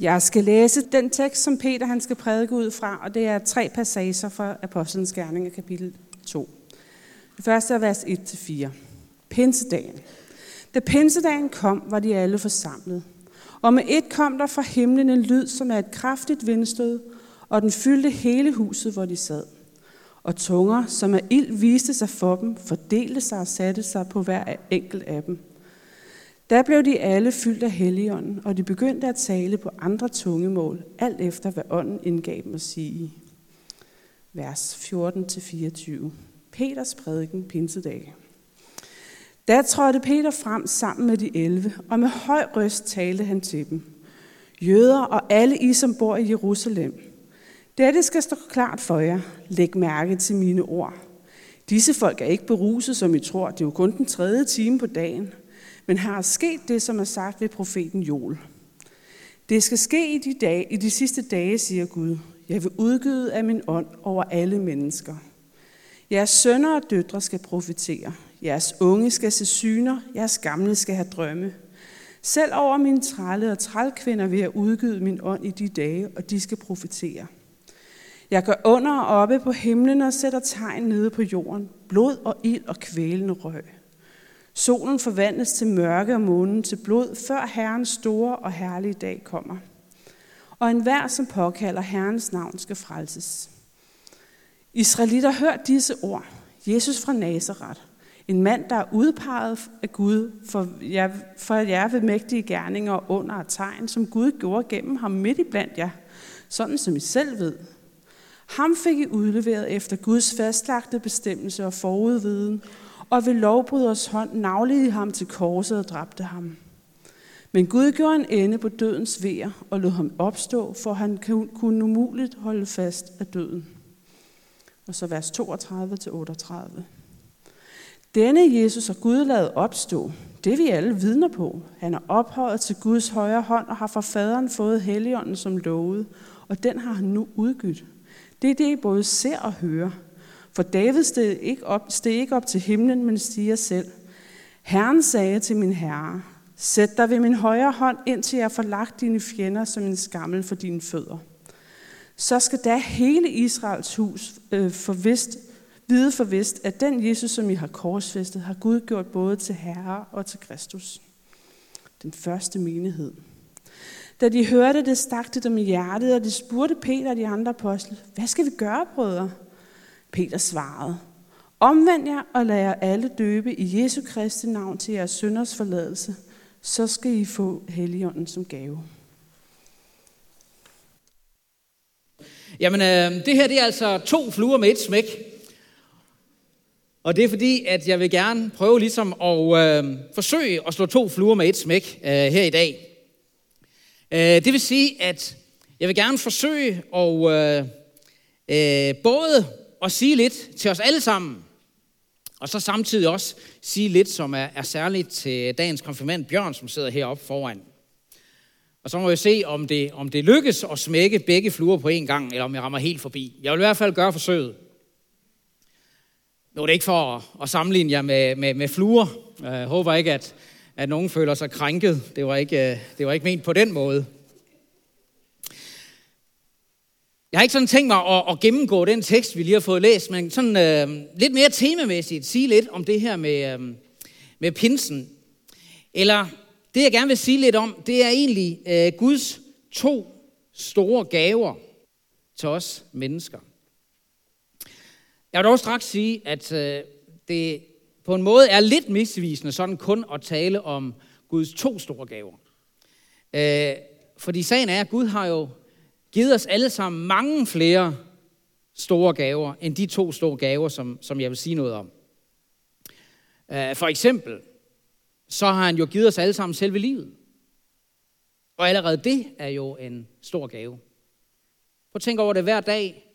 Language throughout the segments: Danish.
Jeg skal læse den tekst, som Peter han skal prædike ud fra, og det er tre passager fra Apostlenes Gerninger, kapitel 2. Det første er vers 1-4. Pinsedagen. Da pinsedagen kom, var de alle forsamlet. Og med et kom der fra himlen en lyd, som er et kraftigt vindstød, og den fyldte hele huset, hvor de sad. Og tunger, som af ild viste sig for dem, fordelte sig og satte sig på hver enkelt af dem. Da blev de alle fyldt af helligånden, og de begyndte at tale på andre tungemål, alt efter hvad ånden indgav dem at sige. Vers 14-24. Peters prædiken pinsedag. Da trådte Peter frem sammen med de elve, og med høj røst talte han til dem. Jøder og alle I, som bor i Jerusalem. Dette skal stå klart for jer. Læg mærke til mine ord. Disse folk er ikke beruset, som I tror. Det er jo kun den tredje time på dagen. Men her er sket det, som er sagt ved profeten Joel. Det skal ske i de, dage, i de sidste dage, siger Gud. Jeg vil udgyde af min ånd over alle mennesker. Jeres sønner og døtre skal profetere. Jeres unge skal se syner. Jeres gamle skal have drømme. Selv over mine trælle og trælkvinder vil jeg udgyde min ånd i de dage, og de skal profetere. Jeg går under og oppe på himlen og sætter tegn nede på jorden. Blod og ild og kvælende røg. Solen forvandles til mørke og månen til blod, før Herrens store og herlige dag kommer. Og enhver, som påkalder Herrens navn, skal frelses. Israelitter, hør disse ord. Jesus fra Nazareth, en mand, der er udpeget af Gud for, jer, for jer ved mægtige gerninger under og tegn, som Gud gjorde gennem ham midt i blandt jer, sådan som I selv ved. Ham fik I udleveret efter Guds fastlagte bestemmelse og forudviden, og ved lovbryders hånd navlede ham til korset og dræbte ham. Men Gud gjorde en ende på dødens vejer og lod ham opstå, for han kunne umuligt holde fast af døden. Og så vers 32-38. Denne Jesus har Gud lavet opstå. Det vi alle vidner på. Han er ophøjet til Guds højre hånd og har fra faderen fået helligånden som lovet, og den har han nu udgydt. Det er det, I både ser og hører. For David steg ikke op, steg ikke op til himlen, men stiger selv. Herren sagde til min herre, sæt dig ved min højre hånd, indtil jeg får lagt dine fjender som en skammel for dine fødder. Så skal da hele Israels hus øh, forvist, vide forvist, at den Jesus, som I har korsfæstet, har Gud gjort både til Herre og til Kristus. Den første menighed. Da de hørte det, stak det dem i hjertet, og de spurgte Peter og de andre apostle, hvad skal vi gøre, brødre? Peter svarede, omvend jer og lad jer alle døbe i Jesu Kristi navn til jeres synders forladelse, så skal I få Helligånden som gave. Jamen, øh, det her det er altså to fluer med et smæk. Og det er fordi, at jeg vil gerne prøve ligesom at øh, forsøge at slå to fluer med et smæk øh, her i dag. Øh, det vil sige, at jeg vil gerne forsøge at øh, øh, både at sige lidt til os alle sammen, og så samtidig også sige lidt, som er, er særligt til dagens konfirmand Bjørn, som sidder heroppe foran. Og så må jeg se, om det, om det lykkes at smække begge fluer på en gang, eller om jeg rammer helt forbi. Jeg vil i hvert fald gøre forsøget. Nu er det ikke for at, at sammenligne jer med, med, med fluer. Jeg håber ikke, at, at nogen føler sig krænket. Det var, ikke, øh, det var ikke ment på den måde. Jeg har ikke sådan tænkt mig at, at gennemgå den tekst, vi lige har fået læst, men sådan øh, lidt mere temamæssigt sige lidt om det her med, øh, med pinsen. Eller det, jeg gerne vil sige lidt om, det er egentlig øh, Guds to store gaver til os mennesker. Jeg vil dog straks sige, at øh, det på en måde er lidt misvisende sådan kun at tale om Guds to store gaver. Øh, fordi sagen er, at Gud har jo givet os alle sammen mange flere store gaver, end de to store gaver, som, som jeg vil sige noget om. Øh, for eksempel, så har han jo givet os alle sammen selve livet. Og allerede det er jo en stor gave. Prøv at tænke over det hver dag,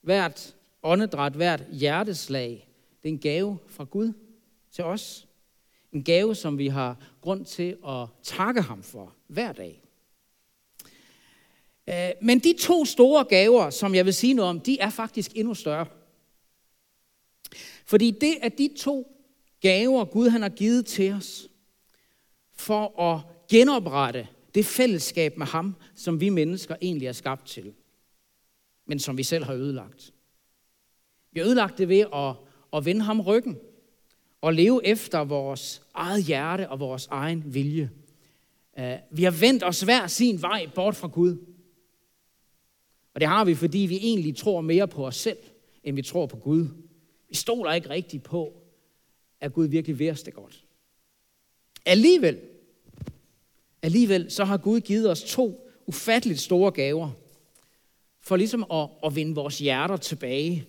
hvert åndedræt, hvert hjerteslag. Det er en gave fra Gud til os. En gave, som vi har grund til at takke ham for hver dag. Øh, men de to store gaver, som jeg vil sige noget om, de er faktisk endnu større. Fordi det er de to gaver, Gud han har givet til os, for at genoprette det fællesskab med ham, som vi mennesker egentlig er skabt til, men som vi selv har ødelagt. Vi har ødelagt det ved at, at vende ham ryggen og leve efter vores eget hjerte og vores egen vilje. Øh, vi har vendt os hver sin vej bort fra Gud. Og det har vi, fordi vi egentlig tror mere på os selv, end vi tror på Gud. Vi stoler ikke rigtigt på, at Gud virkelig vil os det godt. Alligevel, alligevel så har Gud givet os to ufatteligt store gaver, for ligesom at, at vinde vores hjerter tilbage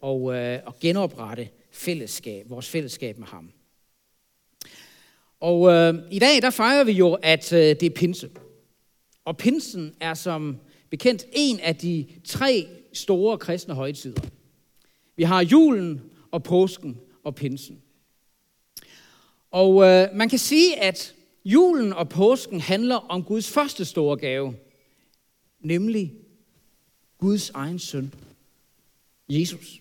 og, øh, og genoprette fællesskab, vores fællesskab med ham. Og øh, i dag, der fejrer vi jo, at øh, det er pinse. Og pinsen er som bekendt en af de tre store kristne højtider. Vi har julen og påsken og pinsen. Og øh, man kan sige, at julen og påsken handler om Guds første store gave, nemlig Guds egen søn, Jesus.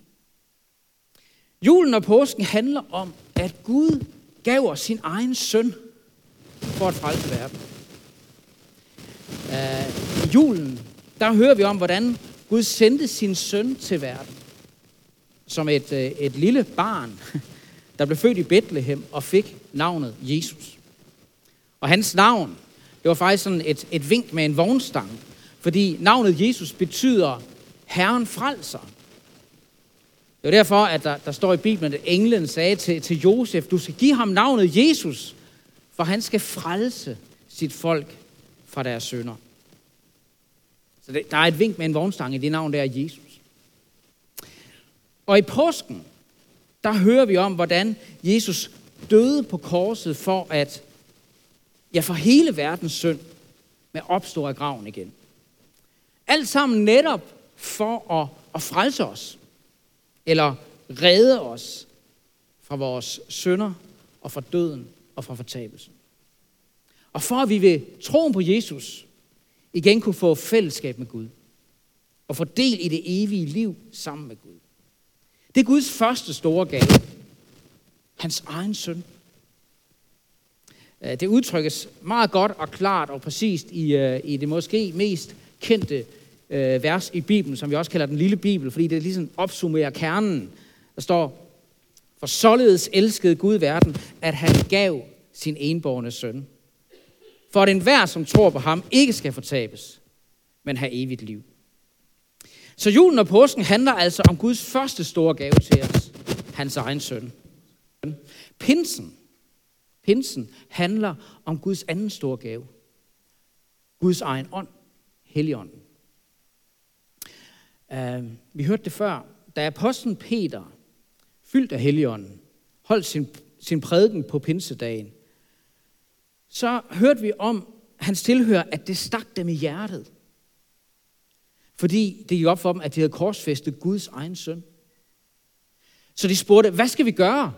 Julen og påsken handler om, at Gud gav os sin egen søn for at frelse verden. Uh, I julen, der hører vi om, hvordan Gud sendte sin søn til verden. Som et, øh, et lille barn, der blev født i Bethlehem og fik navnet Jesus. Og hans navn, det var faktisk sådan et, et vink med en vognstang. Fordi navnet Jesus betyder Herren frelser. Det var derfor, at der, der står i Bibelen, at englen sagde til, til Josef, du skal give ham navnet Jesus, for han skal frelse sit folk fra deres sønder. Så det, der er et vink med en vognstang i det navn, der er Jesus. Og i påsken, der hører vi om, hvordan Jesus døde på korset for at, ja, for hele verdens synd med opstå af graven igen. Alt sammen netop for at, at frelse os eller redde os fra vores synder og fra døden og fra fortabelsen. Og for at vi ved troen på Jesus igen kunne få fællesskab med Gud og få del i det evige liv sammen med Gud. Det er Guds første store gave. Hans egen søn. Øh, det udtrykkes meget godt og klart og præcist i, øh, i det måske mest kendte øh, vers i Bibelen, som vi også kalder den lille Bibel, fordi det ligesom opsummerer kernen. Der står, for således elskede Gud verden, at han gav sin enborne søn. For at enhver, som tror på ham, ikke skal fortabes, men have evigt liv. Så julen og påsken handler altså om Guds første store gave til os, hans egen søn. Pinsen, pinsen handler om Guds anden store gave. Guds egen ånd, Helligånden. Uh, vi hørte det før. Da apostlen Peter, fyldt af Helligånden, holdt sin, sin prædiken på pinsedagen, så hørte vi om hans tilhører, at det stak dem i hjertet. Fordi det gik op for dem, at de havde korsfæstet Guds egen søn. Så de spurgte, hvad skal vi gøre?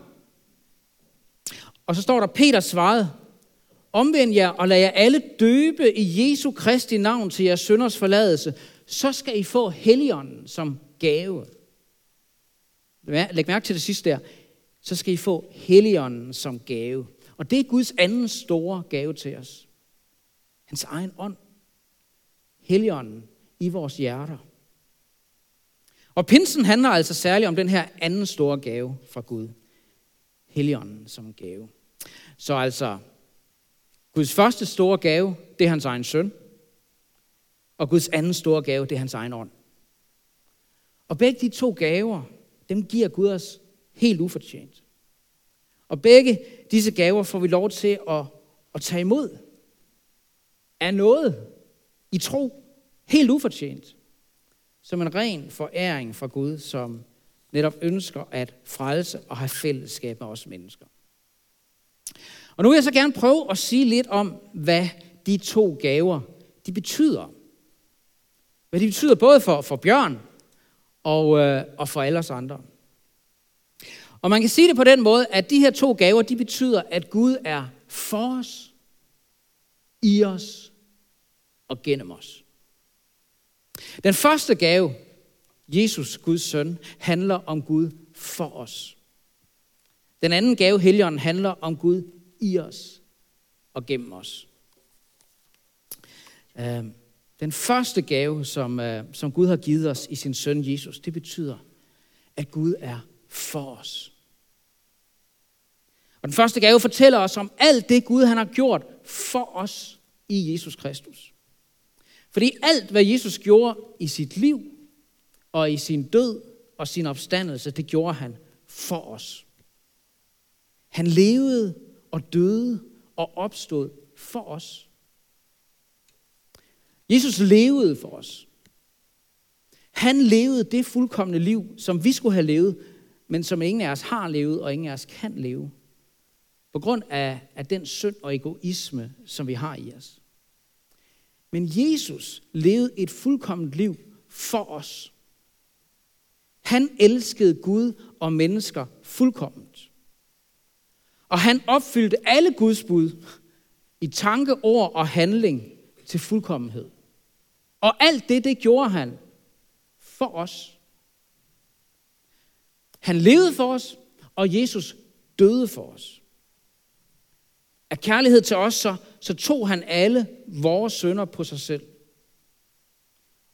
Og så står der, Peter svarede, omvend jer og lad jer alle døbe i Jesu Kristi navn til jeres sønders forladelse, så skal I få Helligånden som gave. Læg mærke til det sidste der. Så skal I få Helligånden som gave. Og det er Guds anden store gave til os. Hans egen ånd. Helligånden i vores hjerter. Og pinsen handler altså særligt om den her anden store gave fra Gud. Helligånden som gave. Så altså, Guds første store gave, det er hans egen søn. Og Guds anden store gave, det er hans egen ånd. Og begge de to gaver, dem giver Gud os helt ufortjent. Og begge disse gaver får vi lov til at, at tage imod af noget i tro, helt ufortjent, som en ren foræring fra Gud, som netop ønsker at frelse og have fællesskab med os mennesker. Og nu vil jeg så gerne prøve at sige lidt om, hvad de to gaver de betyder. Hvad de betyder både for, for Bjørn og, øh, og for alle os andre. Og man kan sige det på den måde, at de her to gaver, de betyder, at Gud er for os, i os og gennem os. Den første gave, Jesus, Guds søn, handler om Gud for os. Den anden gave, Helligånden, handler om Gud i os og gennem os. Øhm, den første gave, som, øh, som Gud har givet os i sin søn Jesus, det betyder, at Gud er for os. Og den første gave fortæller os om alt det, Gud han har gjort for os i Jesus Kristus. Fordi alt, hvad Jesus gjorde i sit liv og i sin død og sin opstandelse, det gjorde han for os. Han levede og døde og opstod for os. Jesus levede for os. Han levede det fuldkommende liv, som vi skulle have levet, men som ingen af os har levet, og ingen af os kan leve. På grund af, af den synd og egoisme, som vi har i os. Men Jesus levede et fuldkomment liv for os. Han elskede Gud og mennesker fuldkomment. Og han opfyldte alle Guds bud i tanke, ord og handling til fuldkommenhed. Og alt det, det gjorde han for os. Han levede for os, og Jesus døde for os. Af kærlighed til os, så, så tog han alle vores sønder på sig selv.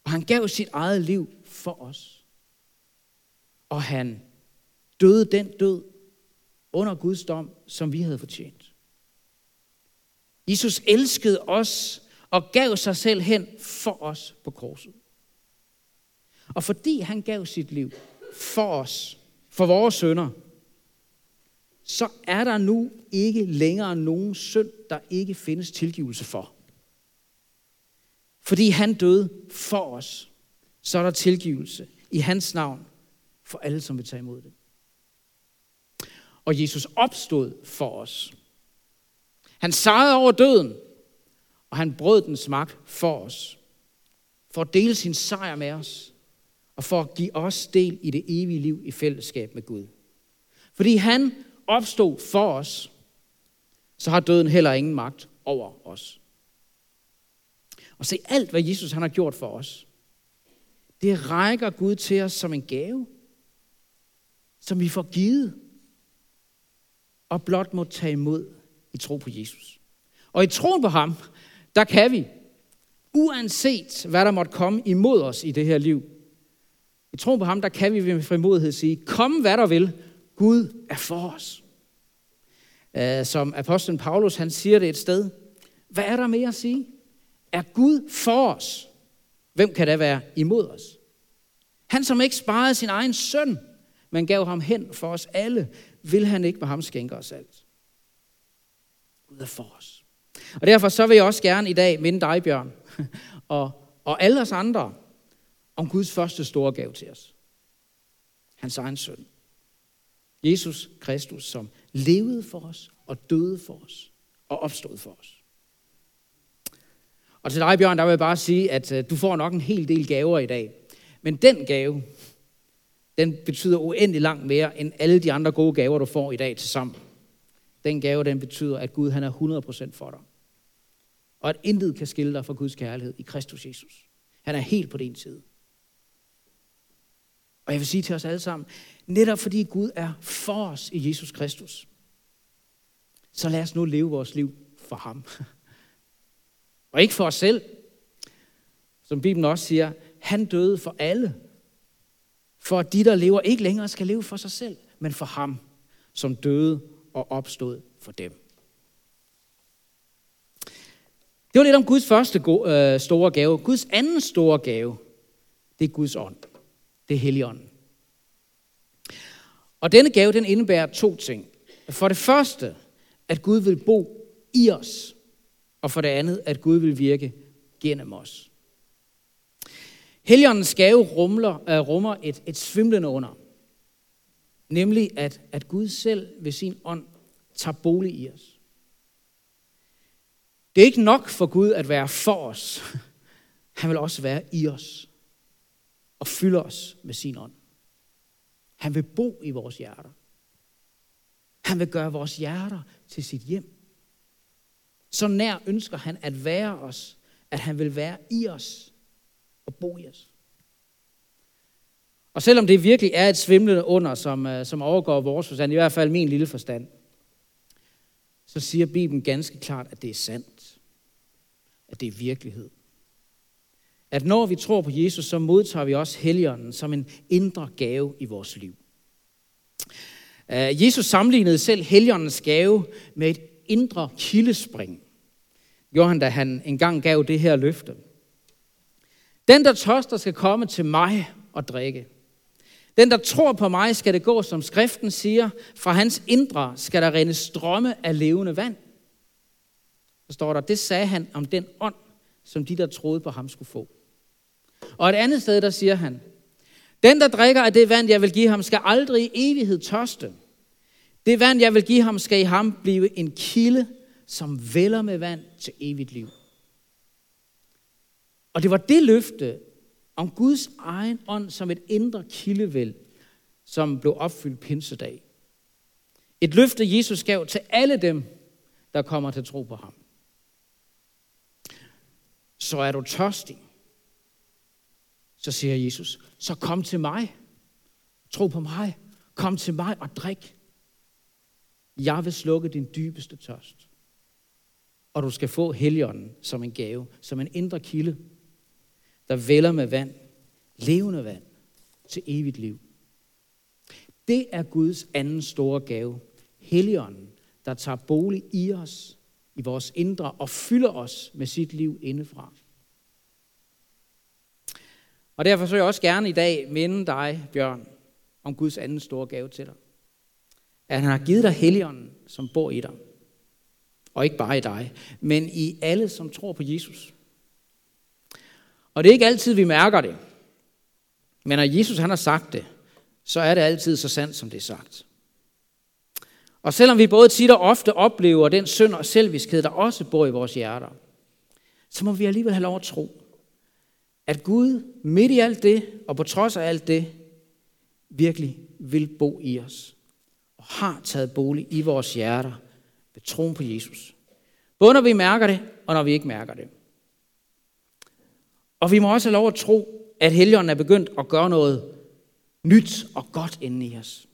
Og han gav sit eget liv for os. Og han døde den død under Guds dom, som vi havde fortjent. Jesus elskede os og gav sig selv hen for os på korset. Og fordi han gav sit liv for os, for vores sønder, så er der nu ikke længere nogen synd, der ikke findes tilgivelse for. Fordi han døde for os, så er der tilgivelse i hans navn for alle, som vil tage imod det. Og Jesus opstod for os. Han sejrede over døden, og han brød den magt for os. For at dele sin sejr med os, og for at give os del i det evige liv i fællesskab med Gud. Fordi han opstod for os, så har døden heller ingen magt over os. Og se, alt hvad Jesus han har gjort for os, det rækker Gud til os som en gave, som vi får givet, og blot må tage imod i tro på Jesus. Og i troen på ham, der kan vi, uanset hvad der måtte komme imod os i det her liv, i troen på ham, der kan vi med frimodighed sige, kom hvad der vil, Gud er for os. Øh, som apostlen Paulus, han siger det et sted. Hvad er der mere at sige? Er Gud for os? Hvem kan da være imod os? Han, som ikke sparede sin egen søn, men gav ham hen for os alle, vil han ikke med ham skænke os alt. Gud er for os. Og derfor så vil jeg også gerne i dag minde dig, Bjørn, og, og alle os andre, om Guds første store gave til os. Hans egen søn. Jesus Kristus, som levede for os og døde for os og opstod for os. Og til dig, Bjørn, der vil jeg bare sige, at øh, du får nok en hel del gaver i dag. Men den gave, den betyder uendelig langt mere end alle de andre gode gaver, du får i dag til sammen. Den gave, den betyder, at Gud han er 100% for dig. Og at intet kan skille dig fra Guds kærlighed i Kristus Jesus. Han er helt på din side. Og jeg vil sige til os alle sammen, netop fordi Gud er for os i Jesus Kristus, så lad os nu leve vores liv for ham. Og ikke for os selv. Som Bibelen også siger, han døde for alle. For at de, der lever, ikke længere skal leve for sig selv, men for ham, som døde og opstod for dem. Det var lidt om Guds første øh, store gave. Guds anden store gave, det er Guds ånd. Det er Helligånden. Og denne gave, den indebærer to ting. For det første, at Gud vil bo i os. Og for det andet, at Gud vil virke gennem os. Helligåndens gave rumler, uh, rummer et, et svimlende under. Nemlig, at, at Gud selv ved sin ånd tager bolig i os. Det er ikke nok for Gud at være for os. Han vil også være i os og fylde os med sin ånd. Han vil bo i vores hjerter. Han vil gøre vores hjerter til sit hjem. Så nær ønsker han at være os, at han vil være i os og bo i os. Og selvom det virkelig er et svimlende under, som, øh, som overgår vores forstand, i hvert fald min lille forstand, så siger Bibelen ganske klart, at det er sandt. At det er virkelighed at når vi tror på Jesus, så modtager vi også Helligånden som en indre gave i vores liv. Uh, Jesus sammenlignede selv Helligåndens gave med et indre kildespring. Gjorde han, da han engang gav det her løfte. Den, der tørster, skal komme til mig og drikke. Den, der tror på mig, skal det gå, som skriften siger, fra hans indre skal der rende strømme af levende vand. Så står der, det sagde han om den ånd, som de, der troede på ham, skulle få. Og et andet sted, der siger han, den, der drikker af det vand, jeg vil give ham, skal aldrig i evighed tørste. Det vand, jeg vil give ham, skal i ham blive en kilde, som vælger med vand til evigt liv. Og det var det løfte om Guds egen ånd som et indre kildevæld, som blev opfyldt pinsedag. Et løfte, Jesus gav til alle dem, der kommer til tro på ham. Så er du tørstig. Så siger Jesus, så kom til mig. Tro på mig. Kom til mig og drik. Jeg vil slukke din dybeste tørst. Og du skal få heligånden som en gave, som en indre kilde der vælger med vand, levende vand, til evigt liv. Det er Guds anden store gave. Helligånden, der tager bolig i os, i vores indre, og fylder os med sit liv indefra. Og derfor så jeg også gerne i dag minde dig, Bjørn, om Guds anden store gave til dig. At han har givet dig Helligånden, som bor i dig. Og ikke bare i dig, men i alle, som tror på Jesus. Og det er ikke altid, vi mærker det. Men når Jesus han har sagt det, så er det altid så sandt, som det er sagt. Og selvom vi både tit og ofte oplever den synd og selviskhed, der også bor i vores hjerter, så må vi alligevel have lov at tro, at Gud midt i alt det, og på trods af alt det, virkelig vil bo i os, og har taget bolig i vores hjerter ved troen på Jesus. Både når vi mærker det, og når vi ikke mærker det. Og vi må også have lov at tro, at Helligånden er begyndt at gøre noget nyt og godt inde i os.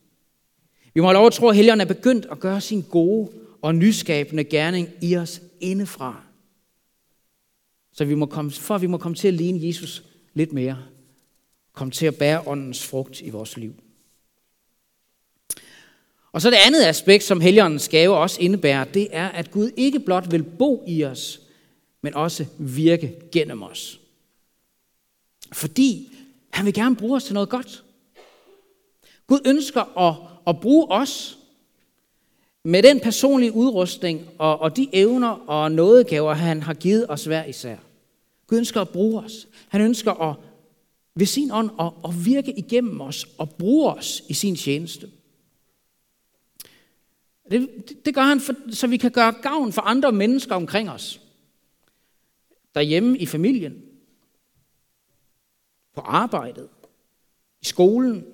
Vi må have lov at tro, at Helligånden er begyndt at gøre sin gode og nyskabende gerning i os indefra. Så vi må komme, for at vi må komme til at ligne Jesus lidt mere. Komme til at bære åndens frugt i vores liv. Og så det andet aspekt, som Helligåndens gave også indebærer, det er, at Gud ikke blot vil bo i os, men også virke gennem os. Fordi han vil gerne bruge os til noget godt. Gud ønsker at, at bruge os med den personlige udrustning og, og de evner og nådegaver, han har givet os hver især. Gud ønsker at bruge os. Han ønsker at ved sin ånd at, at virke igennem os og bruge os i sin tjeneste. Det, det gør han, for, så vi kan gøre gavn for andre mennesker omkring os. Derhjemme i familien, på arbejdet, i skolen,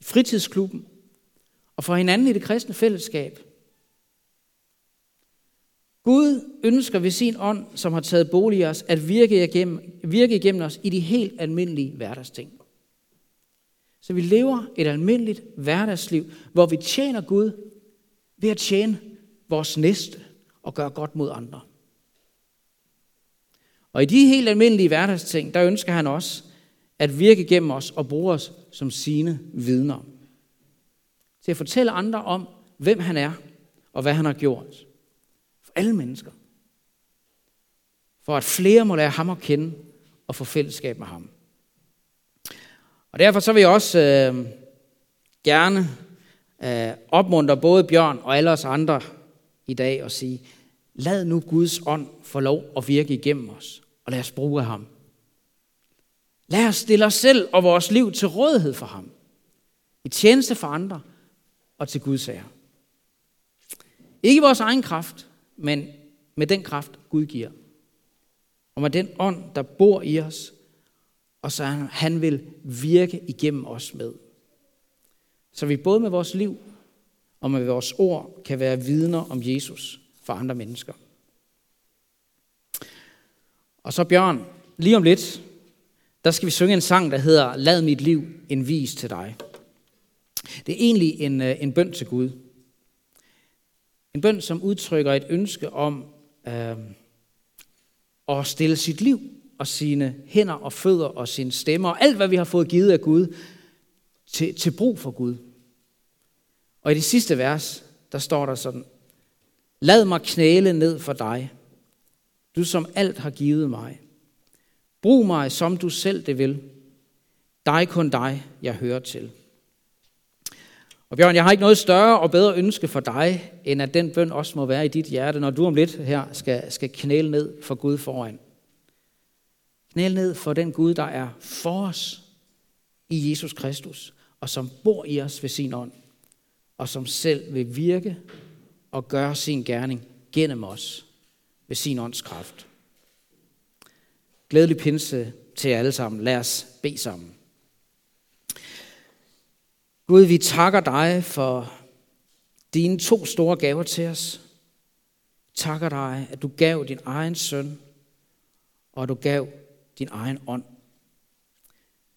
i fritidsklubben og for hinanden i det kristne fællesskab. Gud ønsker ved sin ånd, som har taget bolig i os, at virke igennem, virke igennem os i de helt almindelige hverdagsting. Så vi lever et almindeligt hverdagsliv, hvor vi tjener Gud ved at tjene vores næste og gøre godt mod andre. Og i de helt almindelige hverdagsting, der ønsker han også, at virke gennem os og bruge os som sine vidner. Til at fortælle andre om, hvem han er og hvad han har gjort. Alle mennesker. For at flere må lære ham at kende og få fællesskab med ham. Og derfor så vil jeg også øh, gerne øh, opmuntre både Bjørn og alle os andre i dag og sige, lad nu Guds ånd få lov at virke igennem os, og lad os bruge af ham. Lad os stille os selv og vores liv til rådighed for ham. I tjeneste for andre og til Guds ære. Ikke vores egen kraft, men med den kraft, Gud giver. Og med den ånd, der bor i os, og så han vil virke igennem os med. Så vi både med vores liv og med vores ord kan være vidner om Jesus for andre mennesker. Og så Bjørn, lige om lidt, der skal vi synge en sang, der hedder Lad mit liv en vis til dig. Det er egentlig en, øh, en bøn til Gud. En bøn, som udtrykker et ønske om øh, at stille sit liv og sine hænder og fødder og sin stemme og alt, hvad vi har fået givet af Gud, til, til brug for Gud. Og i det sidste vers, der står der sådan, Lad mig knæle ned for dig, du som alt har givet mig. Brug mig, som du selv det vil. Dig kun dig, jeg hører til. Og Bjørn, jeg har ikke noget større og bedre ønske for dig, end at den bøn også må være i dit hjerte, når du om lidt her skal, skal knæle ned for Gud foran. Knæle ned for den Gud, der er for os i Jesus Kristus, og som bor i os ved sin ånd, og som selv vil virke og gøre sin gerning gennem os ved sin ånds kraft. Glædelig pinse til jer alle sammen. Lad os bede sammen. Gud, vi takker dig for dine to store gaver til os. Takker dig, at du gav din egen søn, og at du gav din egen ånd.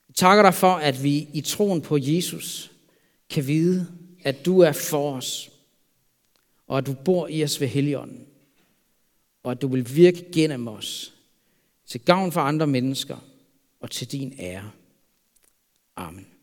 Vi takker dig for, at vi i troen på Jesus kan vide, at du er for os, og at du bor i os ved Helligånden, og at du vil virke gennem os til gavn for andre mennesker og til din ære. Amen.